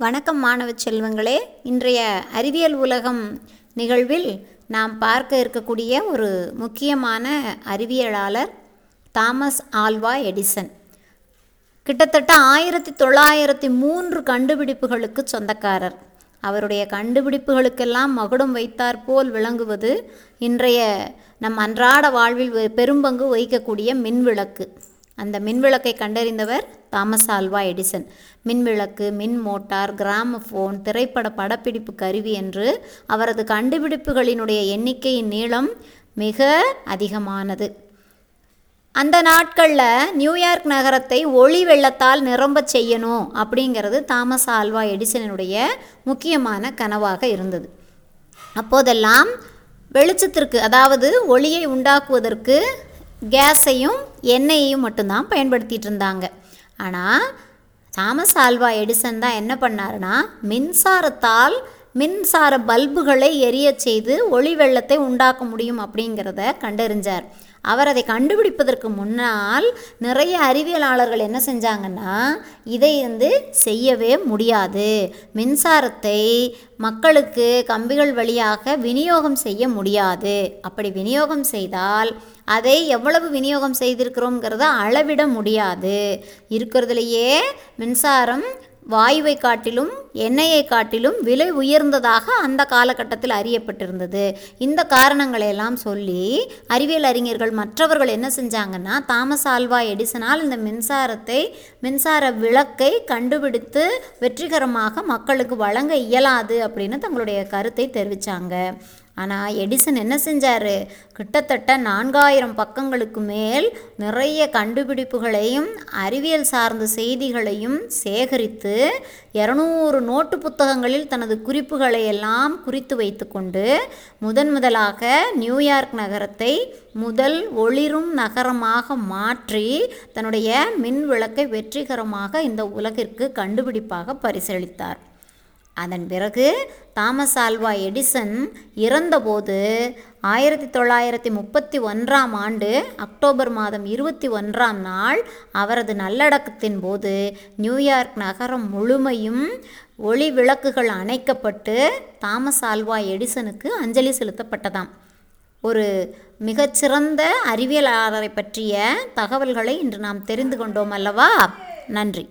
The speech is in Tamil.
வணக்கம் மாணவ செல்வங்களே. இன்றைய அறிவியல் உலகம் நிகழ்வில் நாம் பார்க்க இருக்கக்கூடிய ஒரு முக்கியமான அறிவியலாளர் தாமஸ் ஆல்வா எடிசன். கிட்டத்தட்ட ஆயிரத்தி தொள்ளாயிரத்தி மூன்று கண்டுபிடிப்புகளுக்கு சொந்தக்காரர். அவருடைய கண்டுபிடிப்புகளுக்கெல்லாம் மகுடம் வைத்தாற்போல் விளங்குவது இன்றைய நம் அன்றாட வாழ்வில் வெ- பெரும்பங்கு வகிக்கக்கூடிய மின்விளக்கு. அந்த மின்விளக்கை கண்டறிந்தவர் தாமஸ் ஆல்வா எடிசன். மின்விளக்கு மின் மோட்டார் கிராமஃபோன் திரைப்பட படப்பிடிப்பு கருவி என்று அவரது கண்டுபிடிப்புகளினுடைய எண்ணிக்கையின் நீளம் மிக அதிகமானது. அந்த நாட்களில் நியூயார்க் நகரத்தை ஒளி வெள்ளத்தால் நிரம்பச் செய்யணும் அப்படிங்கிறது தாமஸ் ஆல்வா எடிசனுடைய முக்கியமான கனவாக இருந்தது. அப்போதெல்லாம் வெளிச்சத்திற்கு அதாவது ஒளியை உண்டாக்குவதற்கு கேஸையும் எண்ணெயையும் மட்டும்தான் பயன்படுத்திகிட்டு இருந்தாங்க. ஆனால் தாமஸ் ஆல்வா எடிசன் தான் என்ன பண்ணாருன்னா மின்சாரத்தால் மின்சார பல்புகளை எரிய செய்து ஒளி வெள்ளத்தை உண்டாக்க முடியும் அப்படிங்கிறத கண்டறிஞ்சார். அவர் அதை கண்டுபிடிப்பதற்கு முன்னால் நிறைய அறிவியலாளர்கள் என்ன செஞ்சாங்கன்னா இதை வந்து செய்யவே முடியாது. மின்சாரத்தை மக்களுக்கு கம்பிகள் வழியாக விநியோகம் செய்ய முடியாது. அப்படி விநியோகம் செய்தால் அதை எவ்வளவு விநியோகம் செய்திருக்கிறோங்கிறத அளவிட முடியாது. இருக்கிறதுலையே மின்சாரம் வாயுவை காட்டிலும் எண்ணெயை காட்டிலும் விலை உயர்ந்ததாக அந்த காலகட்டத்தில் அறியப்பட்டிருந்தது. இந்த காரணங்களை எல்லாம் சொல்லி அறிவியல் அறிஞர்கள் மற்றவர்கள் என்ன செஞ்சாங்கன்னா தாமஸ் ஆல்வா எடிசனால் இந்த மின்சாரத்தை மின்சார விளக்கை கண்டுபிடித்து வெற்றிகரமாக மக்களுக்கு வழங்க இயலாது அப்படின்னு தங்களுடைய கருத்தை தெரிவித்தாங்க ஆனால் எடிசன் என்ன செஞ்சார்? கிட்டத்தட்ட நான்காயிரம் பக்கங்களுக்கு மேல் நிறைய கண்டுபிடிப்புகளையும் அறிவியல் சார்ந்த செய்திகளையும் சேகரித்து இரநூறு நோட்டு புத்தகங்களில் தனது குறிப்புகளை எல்லாம் குறித்து வைத்துக்கொண்டு முதன் முதலாக நியூயார்க் நகரத்தை முதல் ஒளிரும் நகரமாக மாற்றி தன்னுடைய மின் விளக்கை வெற்றிகரமாக இந்த உலகிற்கு கண்டுபிடிப்பாக பரிசளித்தார். அதன் பிறகு தாமஸ் ஆல்வா எடிசன் இறந்தபோது ஆயிரத்தி தொள்ளாயிரத்தி முப்பத்தி ஒன்றாம் ஆண்டு அக்டோபர் மாதம் இருபத்தி ஒன்றாம் நாள் அவரது நல்லடக்கத்தின் போது நியூயார்க் நகரம் முழுமையும் ஒளி விளக்குகள் அணைக்கப்பட்டு தாமஸ் ஆல்வா எடிசனுக்கு அஞ்சலி செலுத்தப்பட்டதாம். ஒரு மிகச்சிறந்த அறிவியலாளரை பற்றிய தகவல்களை இன்று நாம் தெரிந்து கொண்டோம் அல்லவா? நன்றி.